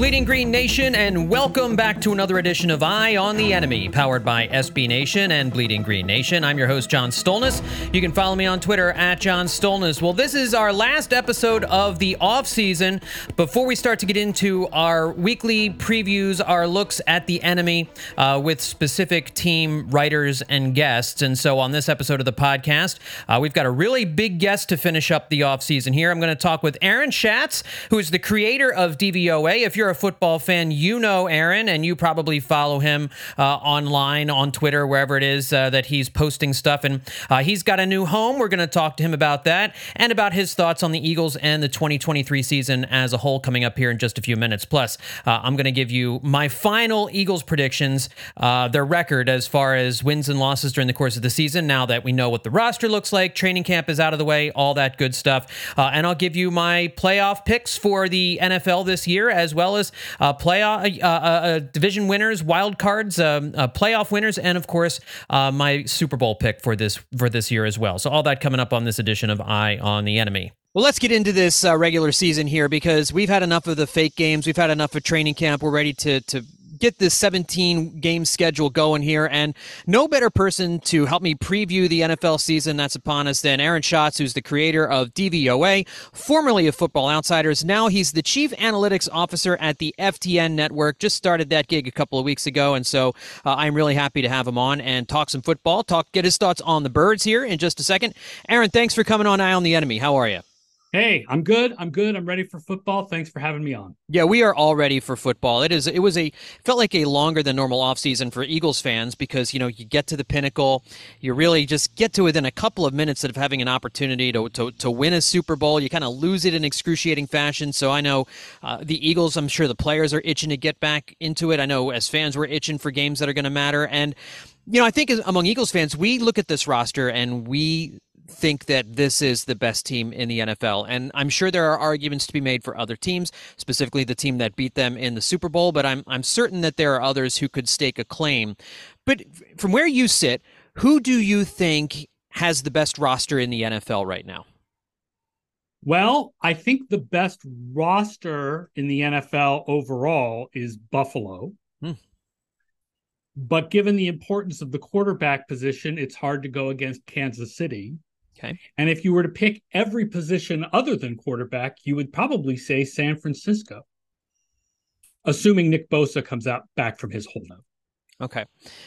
Bleeding Green Nation, and welcome back to another edition of Eye on the Enemy, powered by SB Nation and Bleeding Green Nation. I'm your host, John Stolnis. You can follow me on Twitter at John Stolnis. Well, this is our last episode of the off season. Before we start to get into our weekly previews, our looks at the enemy uh, with specific team writers and guests. And so, on this episode of the podcast, uh, we've got a really big guest to finish up the off season here. I'm going to talk with Aaron Schatz, who is the creator of DVOA. If you're a football fan, you know Aaron, and you probably follow him uh, online, on Twitter, wherever it is uh, that he's posting stuff. And uh, he's got a new home. We're going to talk to him about that and about his thoughts on the Eagles and the 2023 season as a whole coming up here in just a few minutes. Plus, uh, I'm going to give you my final Eagles predictions, uh, their record as far as wins and losses during the course of the season. Now that we know what the roster looks like, training camp is out of the way, all that good stuff. Uh, and I'll give you my playoff picks for the NFL this year as well as uh, playoff uh, uh, division winners, wild cards, um, playoff winners, and of course my Super Bowl pick for this for this year as well. So all that coming up on this edition of Eye on the Enemy. Well, let's get into this uh, regular season here because we've had enough of the fake games. We've had enough of training camp. We're ready to to get this 17 game schedule going here. And no better person to help me preview the NFL season that's upon us than Aaron Schatz, who's the creator of DVOA, formerly of Football Outsiders. Now he's the chief analytics officer at the FTN network. Just started that gig a couple of weeks ago. And so uh, I'm really happy to have him on and talk some football, talk, get his thoughts on the birds here in just a second. Aaron, thanks for coming on Eye on the Enemy. How are you? Hey, I'm good. I'm good. I'm ready for football. Thanks for having me on. Yeah, we are all ready for football. It is it was a felt like a longer than normal offseason for Eagles fans because, you know, you get to the pinnacle, you really just get to within a couple of minutes of having an opportunity to to, to win a Super Bowl. You kind of lose it in excruciating fashion. So I know uh, the Eagles, I'm sure the players are itching to get back into it. I know as fans we're itching for games that are going to matter and you know, I think among Eagles fans, we look at this roster and we think that this is the best team in the NFL. And I'm sure there are arguments to be made for other teams, specifically the team that beat them in the Super Bowl, but I'm I'm certain that there are others who could stake a claim. But from where you sit, who do you think has the best roster in the NFL right now? Well, I think the best roster in the NFL overall is Buffalo. Hmm. But given the importance of the quarterback position, it's hard to go against Kansas City. Okay. And if you were to pick every position other than quarterback, you would probably say San Francisco, assuming Nick Bosa comes out back from his holdout. Okay.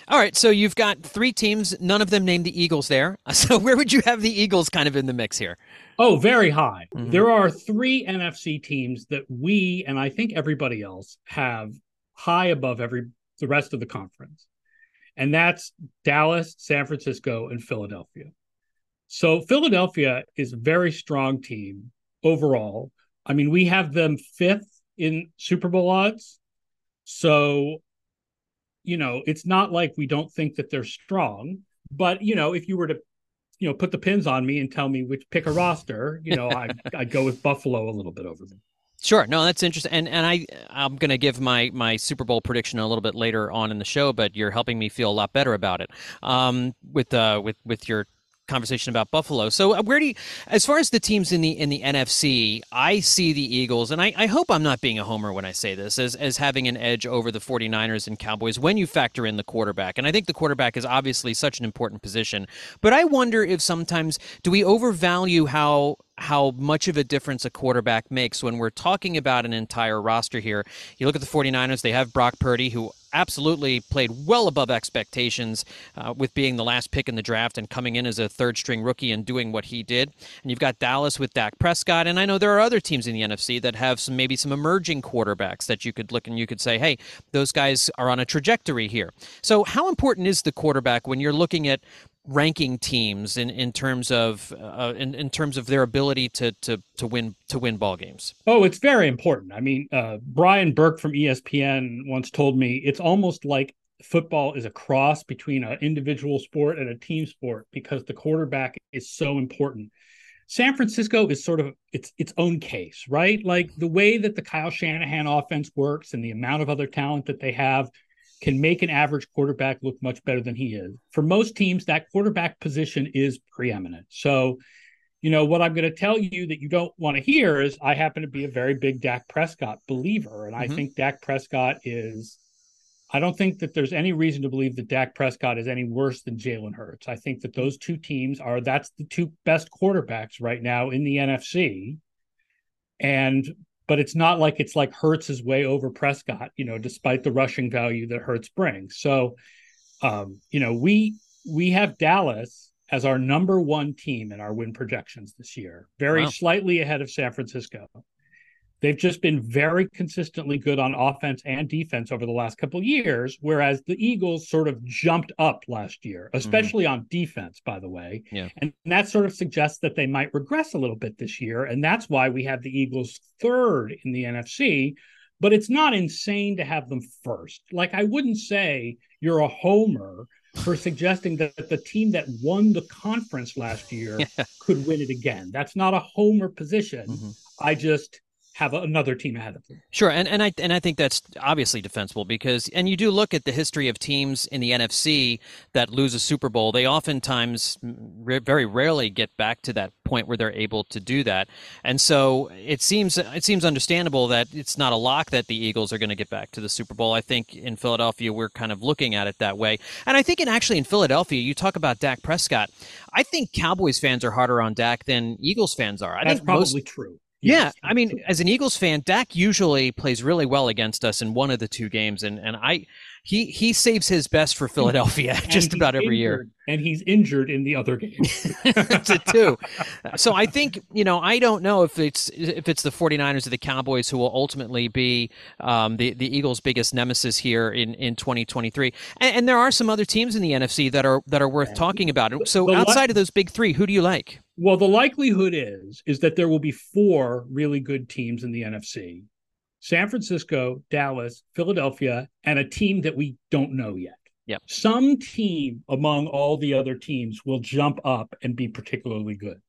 All right. So you've got three teams, none of them named the Eagles there. So where would you have the Eagles kind of in the mix here? Oh, very high. Mm-hmm. There are three NFC teams that we and I think everybody else have high above every the rest of the conference. And that's Dallas, San Francisco, and Philadelphia. So Philadelphia is a very strong team overall. I mean, we have them fifth in Super Bowl odds. So, you know, it's not like we don't think that they're strong, but you know, if you were to, you know, put the pins on me and tell me which pick a roster, you know, I I'd go with Buffalo a little bit over them. Sure. No, that's interesting. And and I I'm going to give my my Super Bowl prediction a little bit later on in the show, but you're helping me feel a lot better about it. Um, with uh with with your conversation about Buffalo. So uh, where do you, as far as the teams in the in the NFC, I see the Eagles, and I, I hope I'm not being a homer when I say this, as as having an edge over the 49ers and Cowboys when you factor in the quarterback. And I think the quarterback is obviously such an important position. But I wonder if sometimes do we overvalue how how much of a difference a quarterback makes when we're talking about an entire roster here. You look at the 49ers, they have Brock Purdy, who absolutely played well above expectations uh, with being the last pick in the draft and coming in as a third string rookie and doing what he did. And you've got Dallas with Dak Prescott. And I know there are other teams in the NFC that have some maybe some emerging quarterbacks that you could look and you could say, hey, those guys are on a trajectory here. So, how important is the quarterback when you're looking at ranking teams in, in terms of uh, in, in terms of their ability to to to win to win ball games? Oh, it's very important. I mean, uh, Brian Burke from ESPN once told me it's almost like football is a cross between an individual sport and a team sport because the quarterback is so important. San Francisco is sort of its its own case, right? Like the way that the Kyle Shanahan offense works and the amount of other talent that they have can make an average quarterback look much better than he is. For most teams, that quarterback position is preeminent. So, you know, what I'm going to tell you that you don't want to hear is I happen to be a very big Dak Prescott believer. And mm-hmm. I think Dak Prescott is, I don't think that there's any reason to believe that Dak Prescott is any worse than Jalen Hurts. I think that those two teams are, that's the two best quarterbacks right now in the NFC. And but it's not like it's like Hurts is way over Prescott, you know, despite the rushing value that Hurts brings. So, um, you know, we we have Dallas as our number one team in our win projections this year, very wow. slightly ahead of San Francisco. They've just been very consistently good on offense and defense over the last couple years, whereas the Eagles sort of jumped up last year, mm-hmm. especially mm-hmm. on defense, by the way. Yeah. And that sort of suggests that they might regress a little bit this year. And that's why we have the Eagles third in the NFC. But it's not insane to have them first. Like, I wouldn't say you're a homer for suggesting that the team that won the conference last year yeah. could win it again. That's not a homer position. Mm-hmm. I just have another team ahead of them. Sure, and, and I and I think that's obviously defensible because and you do look at the history of teams in the NFC that lose a Super Bowl. They oftentimes very rarely get back to that point where they're able to do that, and so it seems it seems understandable that it's not a lock that the Eagles are going to get back to the Super Bowl. I think in Philadelphia we're kind of looking at it that way, and I think in actually in Philadelphia you talk about Dak Prescott. I think Cowboys fans are harder on Dak than Eagles fans are. I that's think probably most, true. Yeah, I mean, as an Eagles fan, Dak usually plays really well against us in one of the two games, and and I he he saves his best for Philadelphia just about every injured, year, and he's injured in the other game. That's it too. So I think you know I don't know if it's if it's the 49ers or the Cowboys who will ultimately be um, the the Eagles' biggest nemesis here in in 2023, and, and, there are some other teams in the NFC that are that are worth talking about. So outside of those big three, who do you like? Well, the likelihood is is that there will be four really good teams in the NFC. San Francisco, Dallas, Philadelphia, and a team that we don't know yet. Yep. Some team among all the other teams will jump up and be particularly good.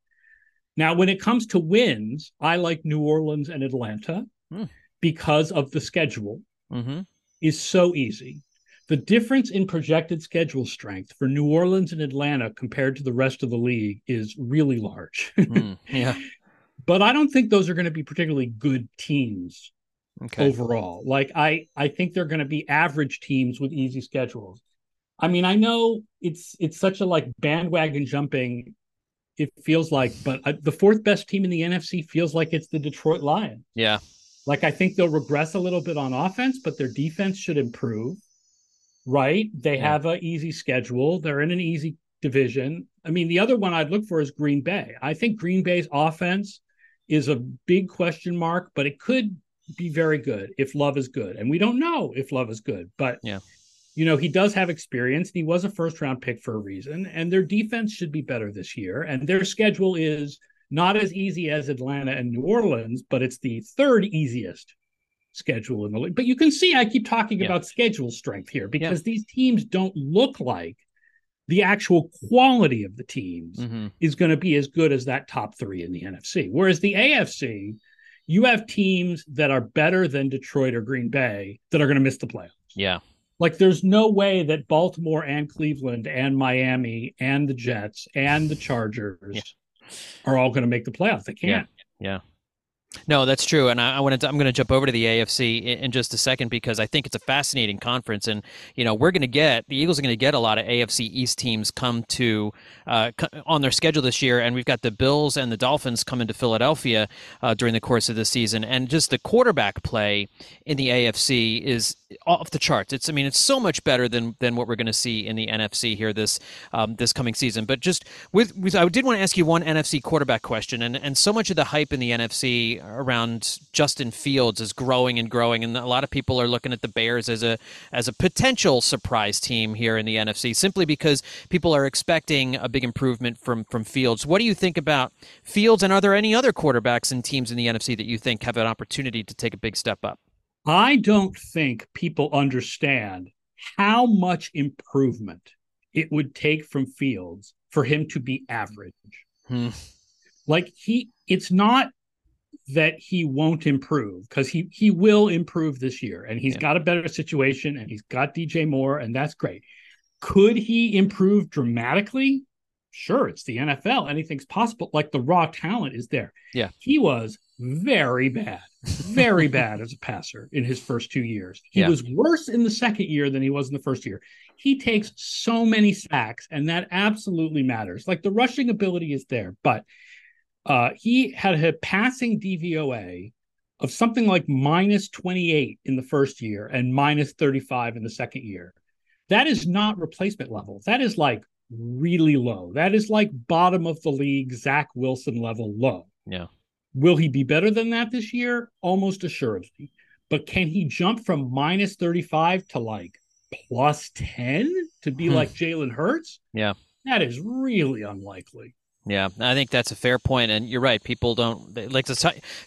Now, when it comes to wins, I like New Orleans and Atlanta mm. because of the schedule mm-hmm. is so easy. The difference in projected schedule strength for New Orleans and Atlanta compared to the rest of the league is really large. mm, yeah. But I don't think those are going to be particularly good teams okay. overall. Like I I think they're going to be average teams with easy schedules. I mean, I know it's it's such a like bandwagon jumping it feels like, but I, the fourth best team in the NFC feels like it's the Detroit Lions. Yeah. Like I think they'll regress a little bit on offense, but their defense should improve right? They yeah. have an easy schedule. They're in an easy division. I mean, the other one I'd look for is Green Bay. I think Green Bay's offense is a big question mark, but it could be very good if Love is good. And we don't know if Love is good, but yeah. You know, he does have experience. He was a first round pick for a reason, and their defense should be better this year. And their schedule is not as easy as Atlanta and New Orleans, but it's the third easiest schedule in the league. But you can see I keep talking yeah. about schedule strength here because yeah. these teams don't look like the actual quality of the teams mm-hmm. is going to be as good as that top three in the NFC. Whereas the AFC, you have teams that are better than Detroit or Green Bay that are going to miss the playoffs. Yeah. Like, there's no way that Baltimore and Cleveland and Miami and the Jets and the Chargers yeah. are all going to make the playoffs. They can't. Yeah. yeah. No, that's true, and I, I wanted to, I'm going to jump over to the AFC in, in, just a second because I think it's a fascinating conference, and you know we're going to get the Eagles are going to get a lot of AFC East teams come to uh, on their schedule this year, and we've got the Bills and the Dolphins coming to Philadelphia uh, during the course of the season, and just the quarterback play in the AFC is off the charts. It's I mean it's so much better than than what we're going to see in the NFC here this um, this coming season. But just with, with I did want to ask you one NFC quarterback question, and and so much of the hype in the NFC around Justin Fields is growing and growing, and a lot of people are looking at the Bears as a as a potential surprise team here in the NFC, simply because people are expecting a big improvement from from Fields. What do you think about Fields, and are there any other quarterbacks and teams in the NFC that you think have an opportunity to take a big step up? I don't think people understand how much improvement it would take from Fields for him to be average. Hmm. Like he, it's not that he won't improve because he he will improve this year and he's yeah. got a better situation and he's got DJ Moore and that's great. Could he improve dramatically? Sure, it's the NFL. Anything's possible. Like the raw talent is there. Yeah. He was very bad, very bad as a passer in his first two years. He yeah. was worse in the second year than he was in the first year. He takes so many sacks, and that absolutely matters. Like the rushing ability is there, but uh, he had a passing DVOA of something like minus 28 in the first year and minus 35 in the second year. That is not replacement level. That is like really low. That is like bottom of the league, Zach Wilson level low. Yeah. Will he be better than that this year? Almost assuredly. But can he jump from minus 35 to like plus 10 to be hmm. like Jalen Hurts? Yeah. That is really unlikely. Yeah, I think that's a fair point, and you're right. People don't like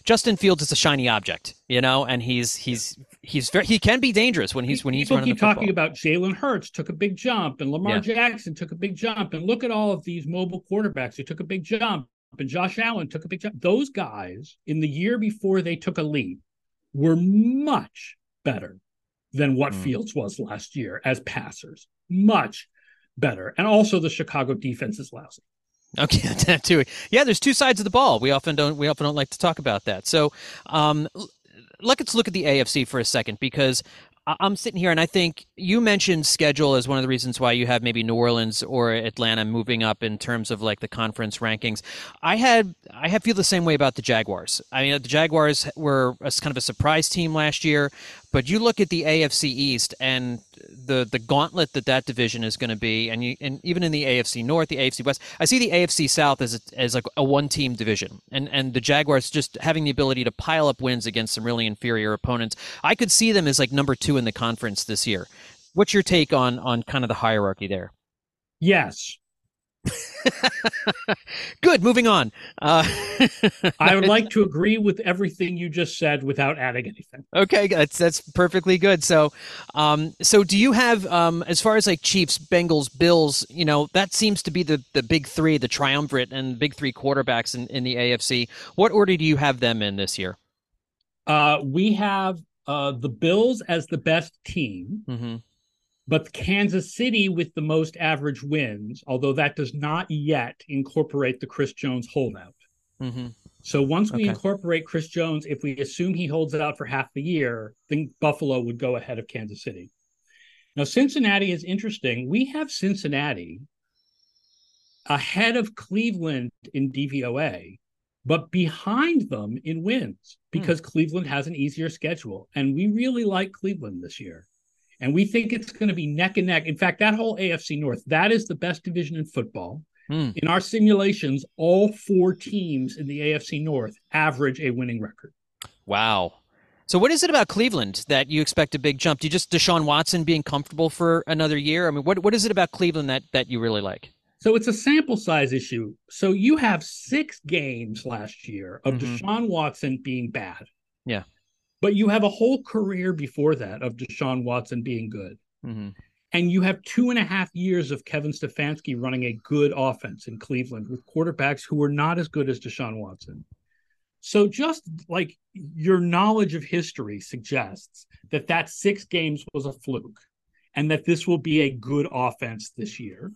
Justin Fields is a shiny object, you know, and he's he's he's very he can be dangerous when he's when he's People keep talking about Jalen Hurts took a big jump, and Lamar yeah. Jackson took a big jump, and look at all of these mobile quarterbacks who took a big jump and Josh Allen took a big jump. Those guys in the year before they took a lead were much better than what mm. Fields was last year as passers. Much better. And also the Chicago defense is lousy. Okay, that too. Yeah, there's two sides of the ball. We often don't we often don't like to talk about that. So, um, let's look at the AFC for a second because I'm sitting here and I think you mentioned schedule as one of the reasons why you have maybe New Orleans or Atlanta moving up in terms of like the conference rankings. I had I have feel the same way about the Jaguars. I mean, the Jaguars were a, kind of a surprise team last year, but you look at the AFC East and the the gauntlet that that division is going to be, and you and even in the AFC North, the AFC West, I see the AFC South as a, as like a one team division, and and the Jaguars just having the ability to pile up wins against some really inferior opponents. I could see them as like number two in the conference this year. What's your take on on kind of the hierarchy there? Yes, Good. Moving on. Uh, I would like to agree with everything you just said without adding anything. Okay, that's that's perfectly good. So, um, so do you have, um, as far as like Chiefs, Bengals, Bills? You know, that seems to be the the big three, the triumvirate, and big three quarterbacks in, in the AFC. What order do you have them in this year? Uh, we have uh, the Bills as the best team. Mm-hmm but Kansas City with the most average wins, although that does not yet incorporate the Chris Jones holdout. Mm-hmm. So once we okay. incorporate Chris Jones, if we assume he holds it out for half the year, then Buffalo would go ahead of Kansas City. Now, Cincinnati is interesting. We have Cincinnati ahead of Cleveland in DVOA, but behind them in wins because hmm. Cleveland has an easier schedule. And we really like Cleveland this year. And we think it's going to be neck and neck. In fact, that whole AFC North, that is the best division in football. Hmm. In our simulations, all four teams in the AFC North average a winning record. Wow. So what is it about Cleveland that you expect a big jump? Do you just Deshaun Watson being comfortable for another year? I mean, what what is it about Cleveland that that you really like? So it's a sample size issue. So you have six games last year of mm-hmm. Deshaun Watson being bad. Yeah. But you have a whole career before that of Deshaun Watson being good. Mm-hmm. And you have two and a half years of Kevin Stefanski running a good offense in Cleveland with quarterbacks who were not as good as Deshaun Watson. So just like your knowledge of history suggests that that six games was a fluke. and that this will be a good offense this year.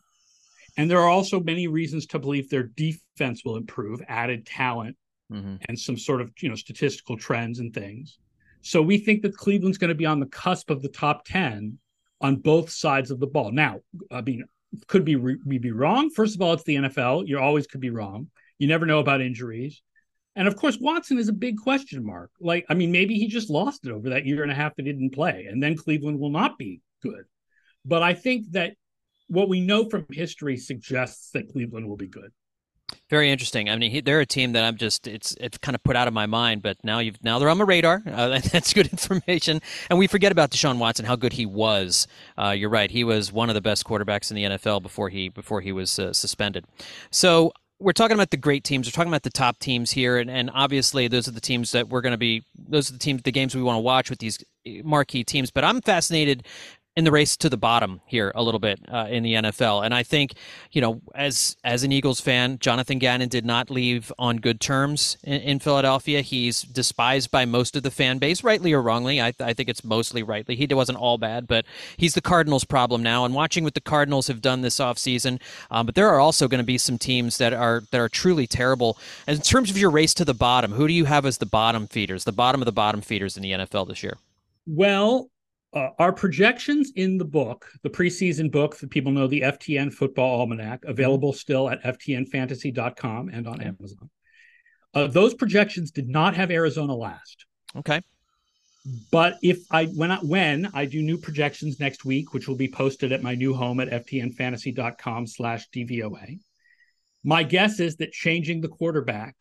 And there are also many reasons to believe their defense will improve, added talent mm-hmm. and some sort of, you know, statistical trends and things. So we think that Cleveland's going to be on the cusp of the top 10 on both sides of the ball. Now, I mean, could be we be wrong. First of all, it's the NFL. You always could be wrong. You never know about injuries. And of course, Watson is a big question mark. Like, I mean, maybe he just lost it over that year and a half that he didn't play, and then Cleveland will not be good. But I think that what we know from history suggests that Cleveland will be good. Very interesting. I mean, he, they're a team that I'm just it's it's kind of put out of my mind, but now you've now they're on my radar. Uh, that's good information. And we forget about Deshaun Watson, how good he was. Uh, you're right; he was one of the best quarterbacks in the NFL before he before he was uh, suspended. So we're talking about the great teams. We're talking about the top teams here, and, and obviously those are the teams that we're going to be. Those are the teams, the games we want to watch with these marquee teams. But I'm fascinated in the race to the bottom here a little bit uh, in the NFL. And I think, you know, as as an Eagles fan, Jonathan Gannon did not leave on good terms in, in Philadelphia. He's despised by most of the fan base, rightly or wrongly. I, I think it's mostly rightly. He wasn't all bad, but he's the Cardinals' problem now. And watching what the Cardinals have done this offseason, um, but there are also going to be some teams that are that are truly terrible. And in terms of your race to the bottom, who do you have as the bottom feeders, the bottom of the bottom feeders in the NFL this year? Well, uh, our projections in the book, the preseason book that people know, the FTN Football Almanac, available still at ftnfantasy.com and on Amazon. Uh, those projections did not have Arizona last. Okay. But if I when I when I do new projections next week, which will be posted at my new home at ftnfantasy.com slash DVOA, my guess is that changing the quarterback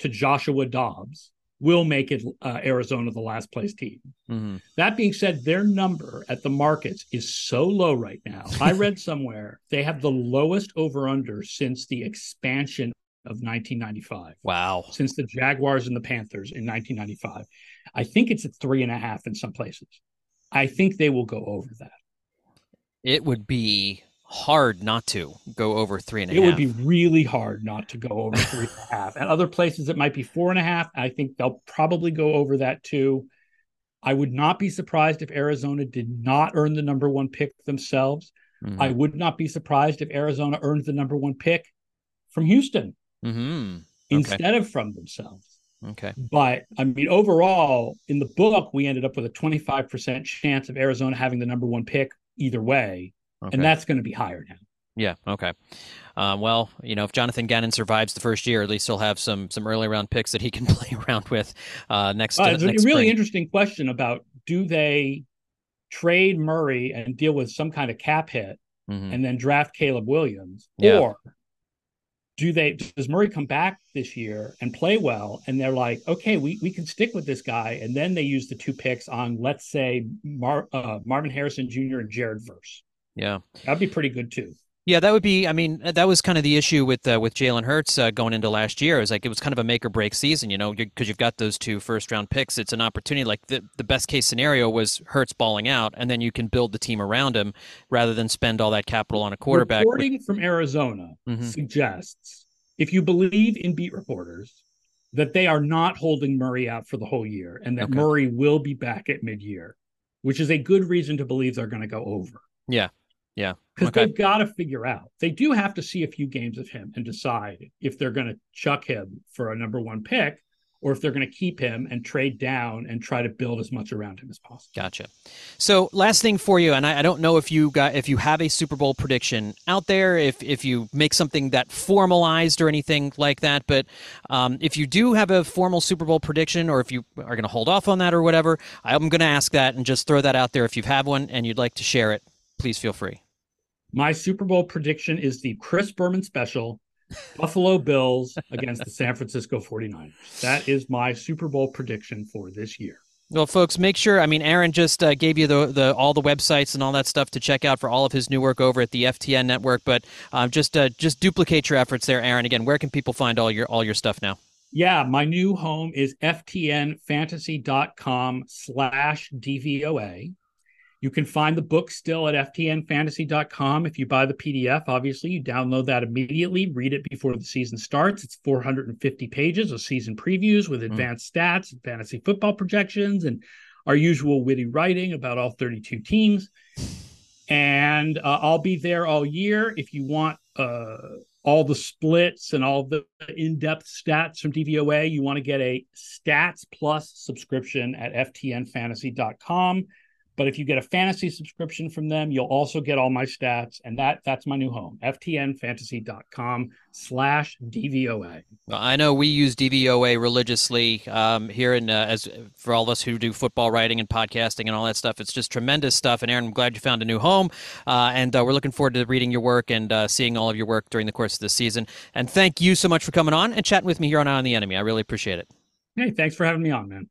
to Joshua Dobbs will make it uh, Arizona the last place team. Mm-hmm. That being said, their number at the markets is so low right now. I read somewhere they have the lowest over under since the expansion of 1995. Wow. Since the Jaguars and the Panthers in 1995. I think it's at three and a half in some places. I think they will go over that. It would be hard not to go over three and a it half. would be really hard not to go over three and a half. At other places, it might be four and a half. I think they'll probably go over that too. I would not be surprised if Arizona did not earn the number one pick themselves. Mm-hmm. I would not be surprised if Arizona earned the number one pick from Houston mm-hmm. okay. instead of from themselves. Okay. But I mean, overall, in the book, we ended up with a 25% chance of Arizona having the number one pick either way. Okay. And that's going to be higher now. Yeah. Okay. Um, well, you know, if Jonathan Gannon survives the first year, at least he'll have some some early round picks that he can play around with uh, next. Uh, it's next a really spring. interesting question about do they trade Murray and deal with some kind of cap hit, mm-hmm. and then draft Caleb Williams, yeah. or do they does Murray come back this year and play well, and they're like, okay, we we can stick with this guy, and then they use the two picks on let's say Mar, uh, Marvin Harrison Jr. and Jared Verse. Yeah, that'd be pretty good too. Yeah, that would be. I mean, that was kind of the issue with uh, with Jalen Hurts uh, going into last year. It was like it was kind of a make or break season, you know, because you've got those two first round picks. It's an opportunity. Like the the best case scenario was Hurts balling out, and then you can build the team around him rather than spend all that capital on a quarterback. Reporting with... from Arizona mm-hmm. suggests, if you believe in beat reporters, that they are not holding Murray out for the whole year, and that okay. Murray will be back at mid year, which is a good reason to believe they're going to go over. Yeah, yeah. Because okay. they've got to figure out. They do have to see a few games of him and decide if they're going to chuck him for a number one pick or if they're going to keep him and trade down and try to build as much around him as possible. Gotcha. So last thing for you, and I, I, don't know if you got if you have a Super Bowl prediction out there, if if you make something that formalized or anything like that, but um, if you do have a formal Super Bowl prediction, or if you are going to hold off on that or whatever, I'm going to ask that and just throw that out there. If you have one and you'd like to share it, please feel free. My Super Bowl prediction is the Chris Berman special Buffalo Bills against the San Francisco 49ers. That is my Super Bowl prediction for this year. Well, folks, make sure. I mean, Aaron just uh, gave you the, the all the websites and all that stuff to check out for all of his new work over at the FTN network. But uh, just uh, just duplicate your efforts there, Aaron. Again, where can people find all your all your stuff now? Yeah, my new home is ftnfantasy.com slash DVOA. You can find the book still at ftnfantasy.com. If you buy the PDF, obviously, you download that immediately, read it before the season starts. It's 450 pages of season previews with hmm. advanced mm. stats fantasy football projections and our usual witty writing about all 32 teams. and uh, I'll be there all year. If you want uh, all the splits and all the in-depth stats from DVOA, you want to get a Stats Plus subscription at ftnfantasy.com. But if you get a fantasy subscription from them, you'll also get all my stats. And that that's my new home, ftnfantasy.com slash DVOA. Well, I know we use DVOA religiously um, here in uh, as for all of us who do football writing and podcasting and all that stuff. It's just tremendous stuff. And Aaron, I'm glad you found a new home. Uh, and uh, we're looking forward to reading your work and uh, seeing all of your work during the course of this season. And thank you so much for coming on and chatting with me here on Eye on the Enemy. I really appreciate it. Hey, thanks for having me on, man.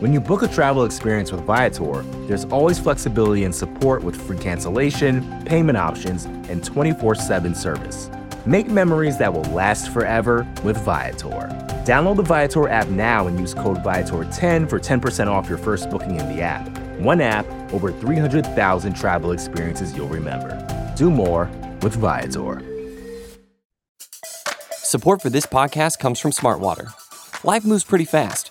When you book a travel experience with Viator, there's always flexibility and support with free cancellation, payment options, and 24 7 service. Make memories that will last forever with Viator. Download the Viator app now and use code Viator10 for 10% off your first booking in the app. One app, over 300,000 travel experiences you'll remember. Do more with Viator. Support for this podcast comes from Smartwater. Life moves pretty fast.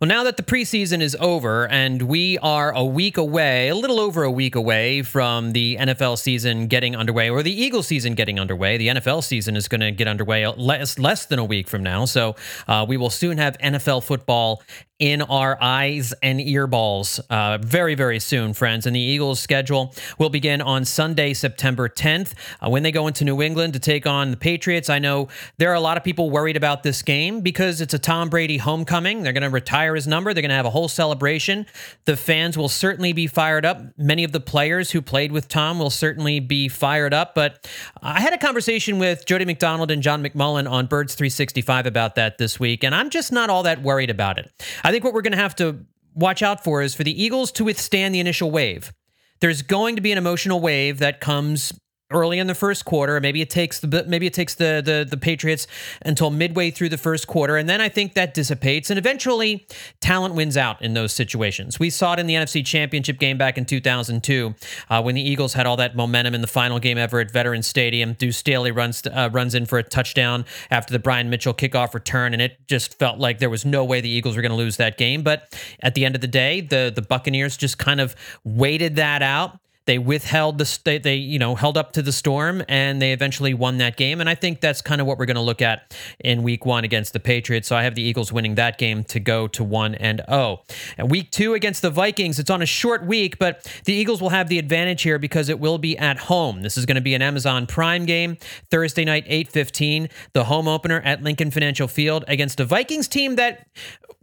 Well, now that the preseason is over and we are a week away, a little over a week away from the NFL season getting underway or the Eagle season getting underway, the NFL season is going to get underway less, less than a week from now. So uh, we will soon have NFL football in our eyes and earballs uh, very, very soon, friends. And the Eagles' schedule will begin on Sunday, September 10th, uh, when they go into New England to take on the Patriots. I know there are a lot of people worried about this game because it's a Tom Brady homecoming. They're going to retire his number, they're going to have a whole celebration. The fans will certainly be fired up. Many of the players who played with Tom will certainly be fired up. But I had a conversation with Jody McDonald and John McMullen on Birds 365 about that this week, and I'm just not all that worried about it. Think what we're going to have to watch out for is for the Eagles to withstand the initial wave. There's going to be an emotional wave that comes early in the first quarter. Maybe it takes the maybe it takes the, the the Patriots until midway through the first quarter, and then I think that dissipates, and eventually talent wins out in those situations. We saw it in the NFC Championship game back in 2002 uh, when the Eagles had all that momentum in the final game ever at Veterans Stadium. Deuce Staley runs uh, runs in for a touchdown after the Brian Mitchell kickoff return, and it just felt like there was no way the Eagles were going to lose that game. But at the end of the day, the the Buccaneers just kind of waited that out they withheld the they, they you know held up to the storm and they eventually won that game and I think that's kind of what we're going to look at in week 1 against the Patriots. So I have the Eagles winning that game to go to 1 and 0. And week 2 against the Vikings, it's on a short week, but the Eagles will have the advantage here because it will be at home. This is going to be an Amazon Prime game, Thursday night 8:15, the home opener at Lincoln Financial Field against a Vikings team that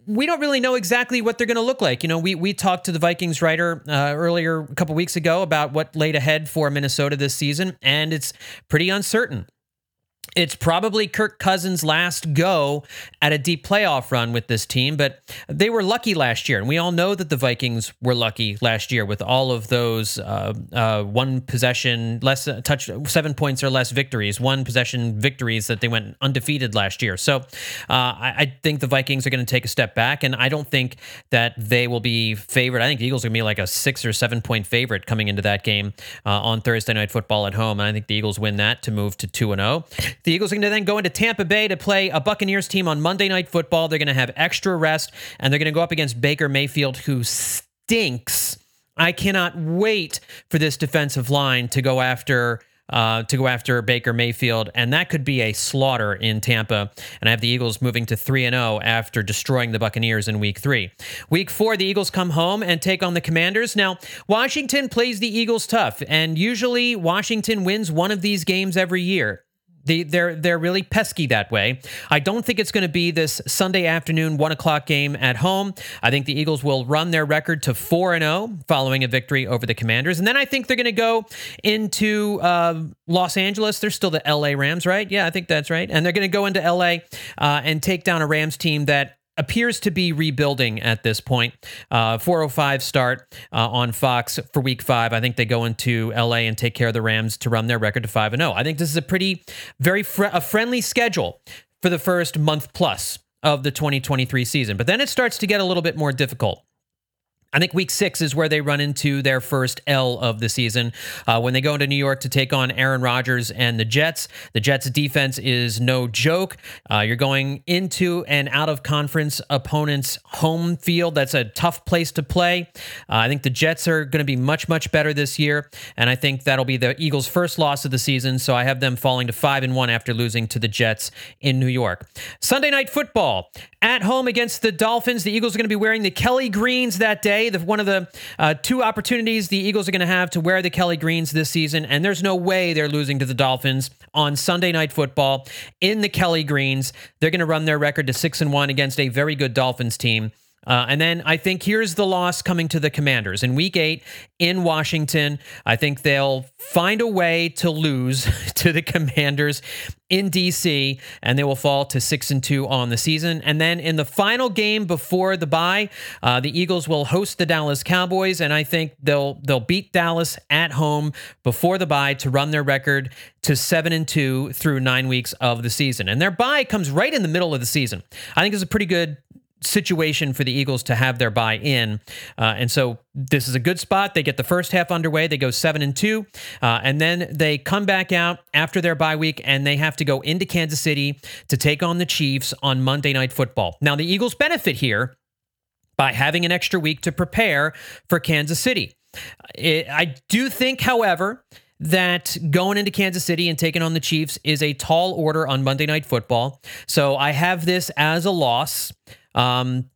we don't really know exactly what they're going to look like. You know, we we talked to the Vikings writer uh, earlier a couple weeks ago about what laid ahead for Minnesota this season, and it's pretty uncertain it's probably Kirk Cousins' last go at a deep playoff run with this team, but they were lucky last year. And we all know that the Vikings were lucky last year with all of those uh, uh, one possession, less uh, touch, seven points or less victories, one possession victories that they went undefeated last year. So uh, I, I, think the Vikings are going to take a step back. And I don't think that they will be favored. I think the Eagles are going to be like a six or seven point favorite coming into that game uh, on Thursday Night Football at home. And I think the Eagles win that to move to 2 and 0. The Eagles are going to then go into Tampa Bay to play a Buccaneers team on Monday Night Football. They're going to have extra rest, and they're going to go up against Baker Mayfield, who stinks. I cannot wait for this defensive line to go after uh, to go after Baker Mayfield, and that could be a slaughter in Tampa. And I have the Eagles moving to 3 and 0 after destroying the Buccaneers in week three. Week four, the Eagles come home and take on the Commanders. Now, Washington plays the Eagles tough, and usually Washington wins one of these games every year. They, they're they're really pesky that way. I don't think it's going to be this Sunday afternoon one o'clock game at home. I think the Eagles will run their record to four and zero following a victory over the Commanders, and then I think they're going to go into uh, Los Angeles. They're still the L.A. Rams, right? Yeah, I think that's right, and they're going to go into L.A. Uh, and take down a Rams team that appears to be rebuilding at this point. Uh, 405 start uh, on Fox for week five. I think they go into LA and take care of the Rams to run their record to 5 and 0. I think this is a pretty, very fr- a friendly schedule for the first month plus of the 2023 season. But then it starts to get a little bit more difficult. I think week six is where they run into their first L of the season uh, when they go into New York to take on Aaron Rodgers and the Jets. The Jets' defense is no joke. Uh, you're going into an out of conference opponent's home field. That's a tough place to play. Uh, I think the Jets are going to be much, much better this year. And I think that'll be the Eagles' first loss of the season. So I have them falling to five and one after losing to the Jets in New York. Sunday night football at home against the Dolphins. The Eagles are going to be wearing the Kelly Greens that day. The, one of the uh, two opportunities the Eagles are going to have to wear the Kelly Greens this season, and there's no way they're losing to the Dolphins on Sunday Night Football in the Kelly Greens. They're going to run their record to six and one against a very good Dolphins team. Uh, and then I think here's the loss coming to the Commanders in week eight in Washington. I think they'll find a way to lose to the Commanders in DC, and they will fall to six and two on the season. And then in the final game before the bye, uh, the Eagles will host the Dallas Cowboys, and I think they'll they'll beat Dallas at home before the bye to run their record to seven and two through nine weeks of the season. And their bye comes right in the middle of the season. I think it's a pretty good situation for the Eagles to have their bye in. Uh, and so this is a good spot. They get the first half underway. They go seven and two, uh, and then they come back out after their bye week, and they have to go into Kansas City to take on the Chiefs on Monday Night Football. Now the Eagles benefit here by having an extra week to prepare for Kansas City. It, I do think, however, that going into Kansas City and taking on the Chiefs is a tall order on Monday Night Football. So I have this as a loss. Um,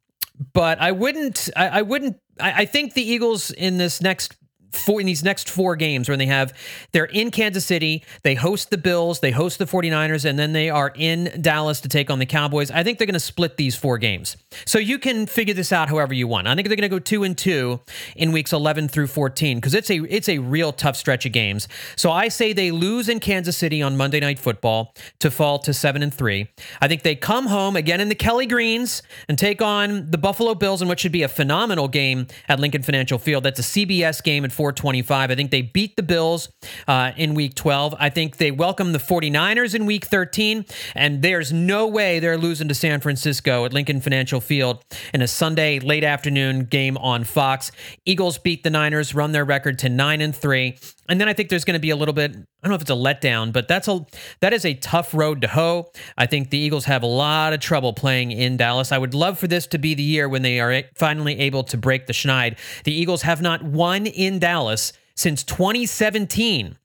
but I wouldn't. I, I wouldn't. I, I, think the Eagles in this next four in these next four games when they have they're in Kansas City, they host the Bills, they host the 49ers and then they are in Dallas to take on the Cowboys. I think they're going to split these four games. So you can figure this out however you want. I think they're going to go 2 and 2 in weeks 11 through 14 because it's a it's a real tough stretch of games. So I say they lose in Kansas City on Monday Night Football to fall to 7 and 3. I think they come home again in the Kelly Greens and take on the Buffalo Bills in what should be a phenomenal game at Lincoln Financial Field. That's a CBS game at 425. I think they beat the Bills uh, in week 12. I think they welcome the 49ers in week 13. And there's no way they're losing to San Francisco at Lincoln Financial Field in a Sunday late afternoon game on Fox. Eagles beat the Niners, run their record to 9 and 3. And then I think there's going to be a little bit, I don't know if it's a letdown, but that's a that is a tough road to hoe. I think the Eagles have a lot of trouble playing in Dallas. I would love for this to be the year when they are finally able to break the schneid. The Eagles have not won in Dallas since 2017.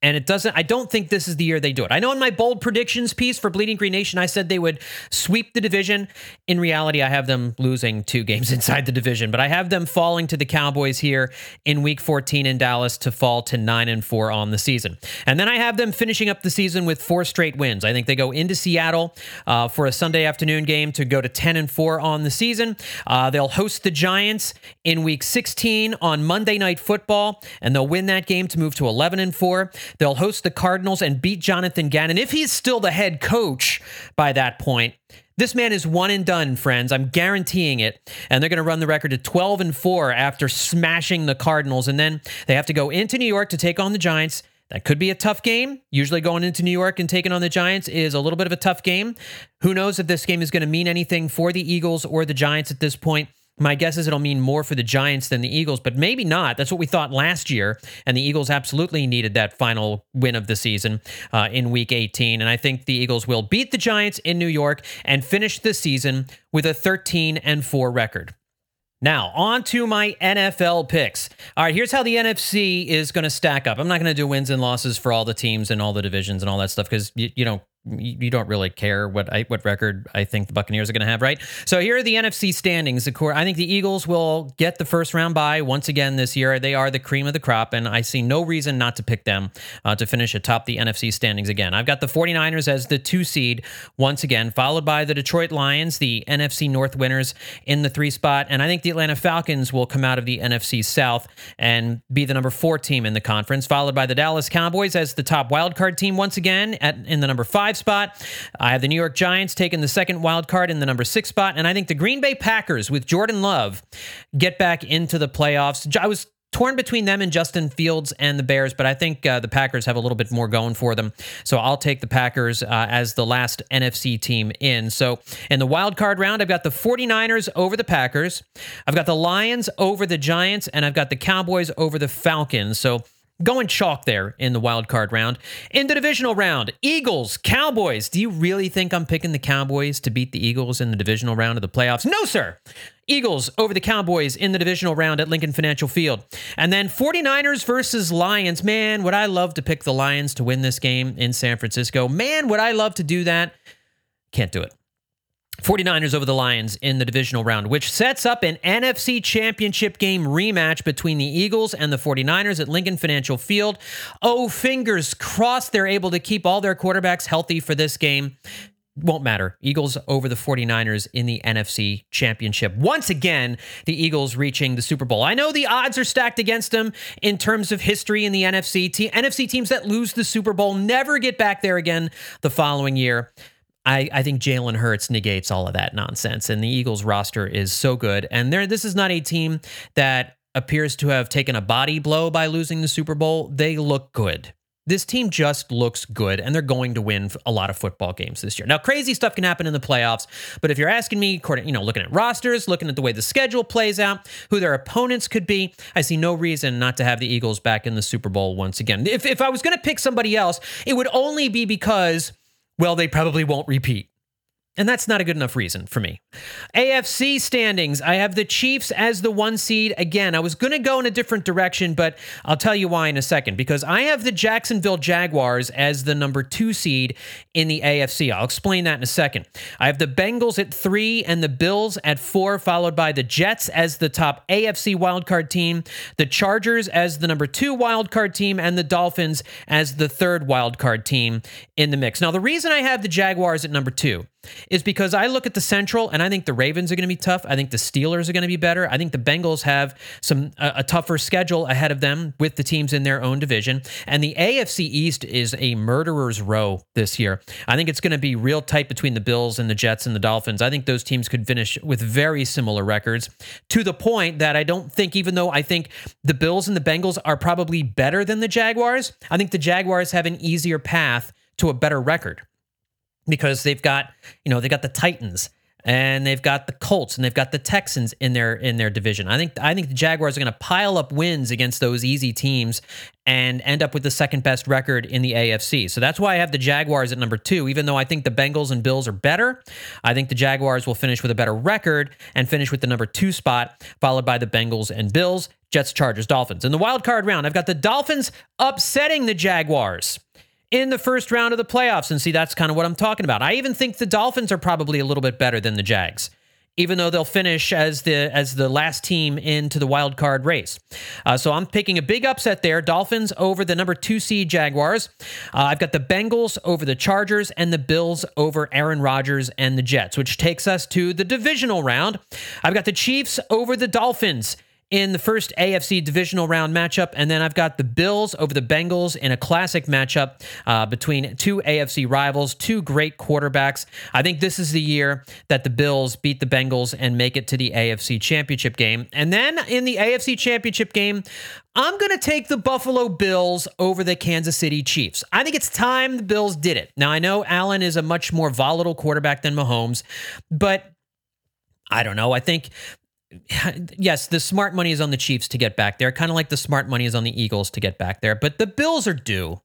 And it doesn't, I don't think this is the year they do it. I know in my bold predictions piece for Bleeding Green Nation, I said they would sweep the division. In reality, I have them losing two games inside the division, but I have them falling to the Cowboys here in week 14 in Dallas to fall to 9 and 4 on the season. And then I have them finishing up the season with four straight wins. I think they go into Seattle uh, for a Sunday afternoon game to go to 10 and 4 on the season. Uh, they'll host the Giants in week 16 on Monday Night Football, and they'll win that game to move to 11 and 4. They'll host the Cardinals and beat Jonathan Gannon. If he's still the head coach by that point, this man is one and done, friends. I'm guaranteeing it. And they're going to run the record to 12 and 4 after smashing the Cardinals. And then they have to go into New York to take on the Giants. That could be a tough game. Usually, going into New York and taking on the Giants is a little bit of a tough game. Who knows if this game is going to mean anything for the Eagles or the Giants at this point? My guess is it'll mean more for the Giants than the Eagles, but maybe not. That's what we thought last year. And the Eagles absolutely needed that final win of the season uh, in week 18. And I think the Eagles will beat the Giants in New York and finish the season with a 13 and 4 record. Now, on to my NFL picks. All right, here's how the NFC is going to stack up. I'm not going to do wins and losses for all the teams and all the divisions and all that stuff because you, you don't you don't really care what I, what record I think the Buccaneers are going to have, right? So here are the NFC standings. I think the Eagles will get the first round bye once again this year. They are the cream of the crop, and I see no reason not to pick them uh, to finish atop the NFC standings again. I've got the 49ers as the two seed once again, followed by the Detroit Lions, the NFC North winners in the three spot, and I think the Atlanta Falcons will come out of the NFC South and be the number four team in the conference, followed by the Dallas Cowboys as the top wild card team once again at in the number five spot. I have the New York Giants taking the second wild card in the number six spot. And I think the Green Bay Packers with Jordan Love get back into the playoffs. I was torn between them and Justin Fields and the Bears, but I think uh, the Packers have a little bit more going for them. So I'll take the Packers uh, as the last NFC team in. So in the wild card round, I've got the 49ers over the Packers, I've got the Lions over the Giants, and I've got the Cowboys over the Falcons. So Going chalk there in the wild card round. In the divisional round, Eagles, Cowboys. Do you really think I'm picking the Cowboys to beat the Eagles in the divisional round of the playoffs? No, sir. Eagles over the Cowboys in the divisional round at Lincoln Financial Field. And then 49ers versus Lions. Man, would I love to pick the Lions to win this game in San Francisco. Man, would I love to do that. Can't do it. 49ers over the Lions in the divisional round, which sets up an NFC championship game rematch between the Eagles and the 49ers at Lincoln Financial Field. Oh, fingers crossed they're able to keep all their quarterbacks healthy for this game. Won't matter. Eagles over the 49ers in the NFC Championship. Once again, the Eagles reaching the Super Bowl. I know the odds are stacked against them in terms of history in the NFC. NFC teams that lose the Super Bowl never get back there again the following year. I, I think Jalen Hurts negates all of that nonsense. And the Eagles roster is so good. And there, this is not a team that appears to have taken a body blow by losing the Super Bowl. They look good. This team just looks good, and they're going to win a lot of football games this year. Now, crazy stuff can happen in the playoffs, but if you're asking me, you know, looking at rosters, looking at the way the schedule plays out, who their opponents could be, I see no reason not to have the Eagles back in the Super Bowl once again. If, if I was going to pick somebody else, it would only be because well, they probably won't repeat. And that's not a good enough reason for me. AFC standings. I have the Chiefs as the one seed. Again, I was going to go in a different direction, but I'll tell you why in a second. Because I have the Jacksonville Jaguars as the number two seed in the AFC. I'll explain that in a second. I have the Bengals at three and the Bills at four, followed by the Jets as the top AFC wildcard team, the Chargers as the number two wildcard team, and the Dolphins as the third wildcard team in the mix. Now, the reason I have the Jaguars at number two is because I look at the Central and I think the Ravens are going to be tough. I think the Steelers are going to be better. I think the Bengals have some a, a, tougher schedule ahead of them with the teams in their own division. And the AFC East is a murderer's row this year. I think it's going to be real tight between the Bills and the Jets and the Dolphins. I think those teams could finish with very similar records to the point that I don't think even though I think the Bills and the Bengals are probably better than the Jaguars, I think the Jaguars have an easier path to a better record because they've got, you know, they got the Titans and they've got the Colts and they've got the Texans in their in their division. I think I think the Jaguars are going to pile up wins against those easy teams and end up with the second best record in the AFC. So that's why I have the Jaguars at number 2 even though I think the Bengals and Bills are better. I think the Jaguars will finish with a better record and finish with the number 2 spot followed by the Bengals and Bills, Jets, Chargers, Dolphins. In the wild card round, I've got the Dolphins upsetting the Jaguars in the first round of the playoffs. And see, that's kind of what I'm talking about. I even think the Dolphins are probably a little bit better than the Jags. Even though they'll finish as the as the last team into the wild card race, uh, so I'm picking a big upset there. Dolphins over the number two seed Jaguars. Uh, I've got the Bengals over the Chargers and the Bills over Aaron Rodgers and the Jets, which takes us to the divisional round. I've got the Chiefs over the Dolphins in the first AFC divisional round matchup. And then I've got the Bills over the Bengals in a classic matchup uh, between two AFC rivals, two great quarterbacks. I think this is the year that the Bills beat the Bengals and make it to the AFC championship game. And then in the AFC championship game, I'm going to take the Buffalo Bills over the Kansas City Chiefs. I think it's time the Bills did it. Now, I know Allen is a much more volatile quarterback than Mahomes, but I don't know. I think yes, the smart money is on the Chiefs to get back there, kind of like the smart money is on the Eagles to get back there. But the Bills are due.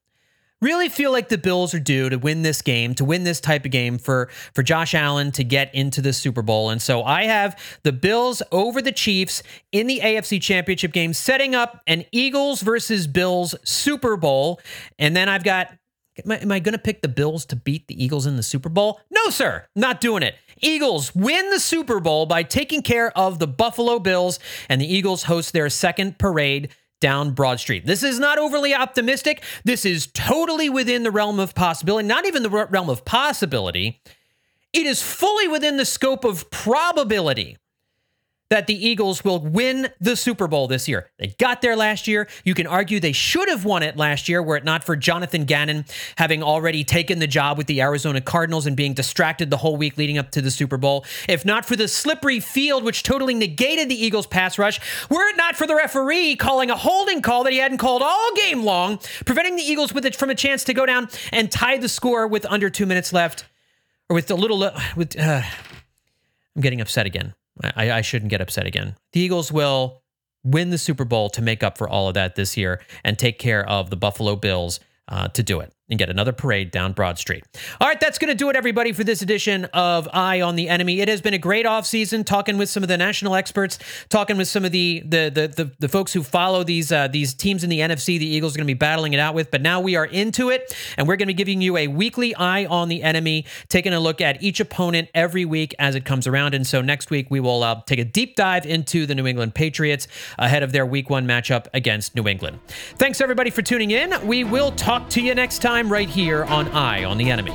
really feel like the Bills are due to win this game, to win this type of game for for Josh Allen to get into the Super Bowl. And so I have the Bills over the Chiefs in the AFC Championship game, setting up an Eagles versus Bills Super Bowl. And then I've got Am I, am I going to pick the Bills to beat the Eagles in the Super Bowl? No, sir. Not doing it. Eagles win the Super Bowl by taking care of the Buffalo Bills, and the Eagles host their second parade down Broad Street. This is not overly optimistic. This is totally within the realm of possibility, not even the realm of possibility. It is fully within the scope of probability that the Eagles will win the Super Bowl this year. They got there last year. You can argue they should have won it last year were it not for Jonathan Gannon having already taken the job with the Arizona Cardinals and being distracted the whole week leading up to the Super Bowl. If not for the slippery field, which totally negated the Eagles' pass rush, were it not for the referee calling a holding call that he hadn't called all game long, preventing the Eagles with it from a chance to go down and tie the score with under two minutes left, or with a little, with, uh, I'm getting upset again. I, I shouldn't get upset again. The Eagles will win the Super Bowl to make up for all of that this year and take care of the Buffalo Bills uh, to do it and get another parade down Broad Street. All right, that's going to do it, everybody, for this edition of Eye on the Enemy. It has been a great offseason talking with some of the national experts, talking with some of the the the the, the folks who follow these uh, these teams in the NFC. The Eagles are going to be battling it out with, but now we are into it, and we're going to be giving you a weekly Eye on the Enemy, taking a look at each opponent every week as it comes around. And so next week we will uh, take a deep dive into the New England Patriots ahead of their Week One matchup against New England. Thanks everybody for tuning in. We will talk to you next time time right here on Eye on the Enemy.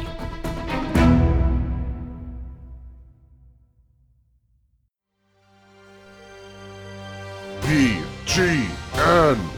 B G N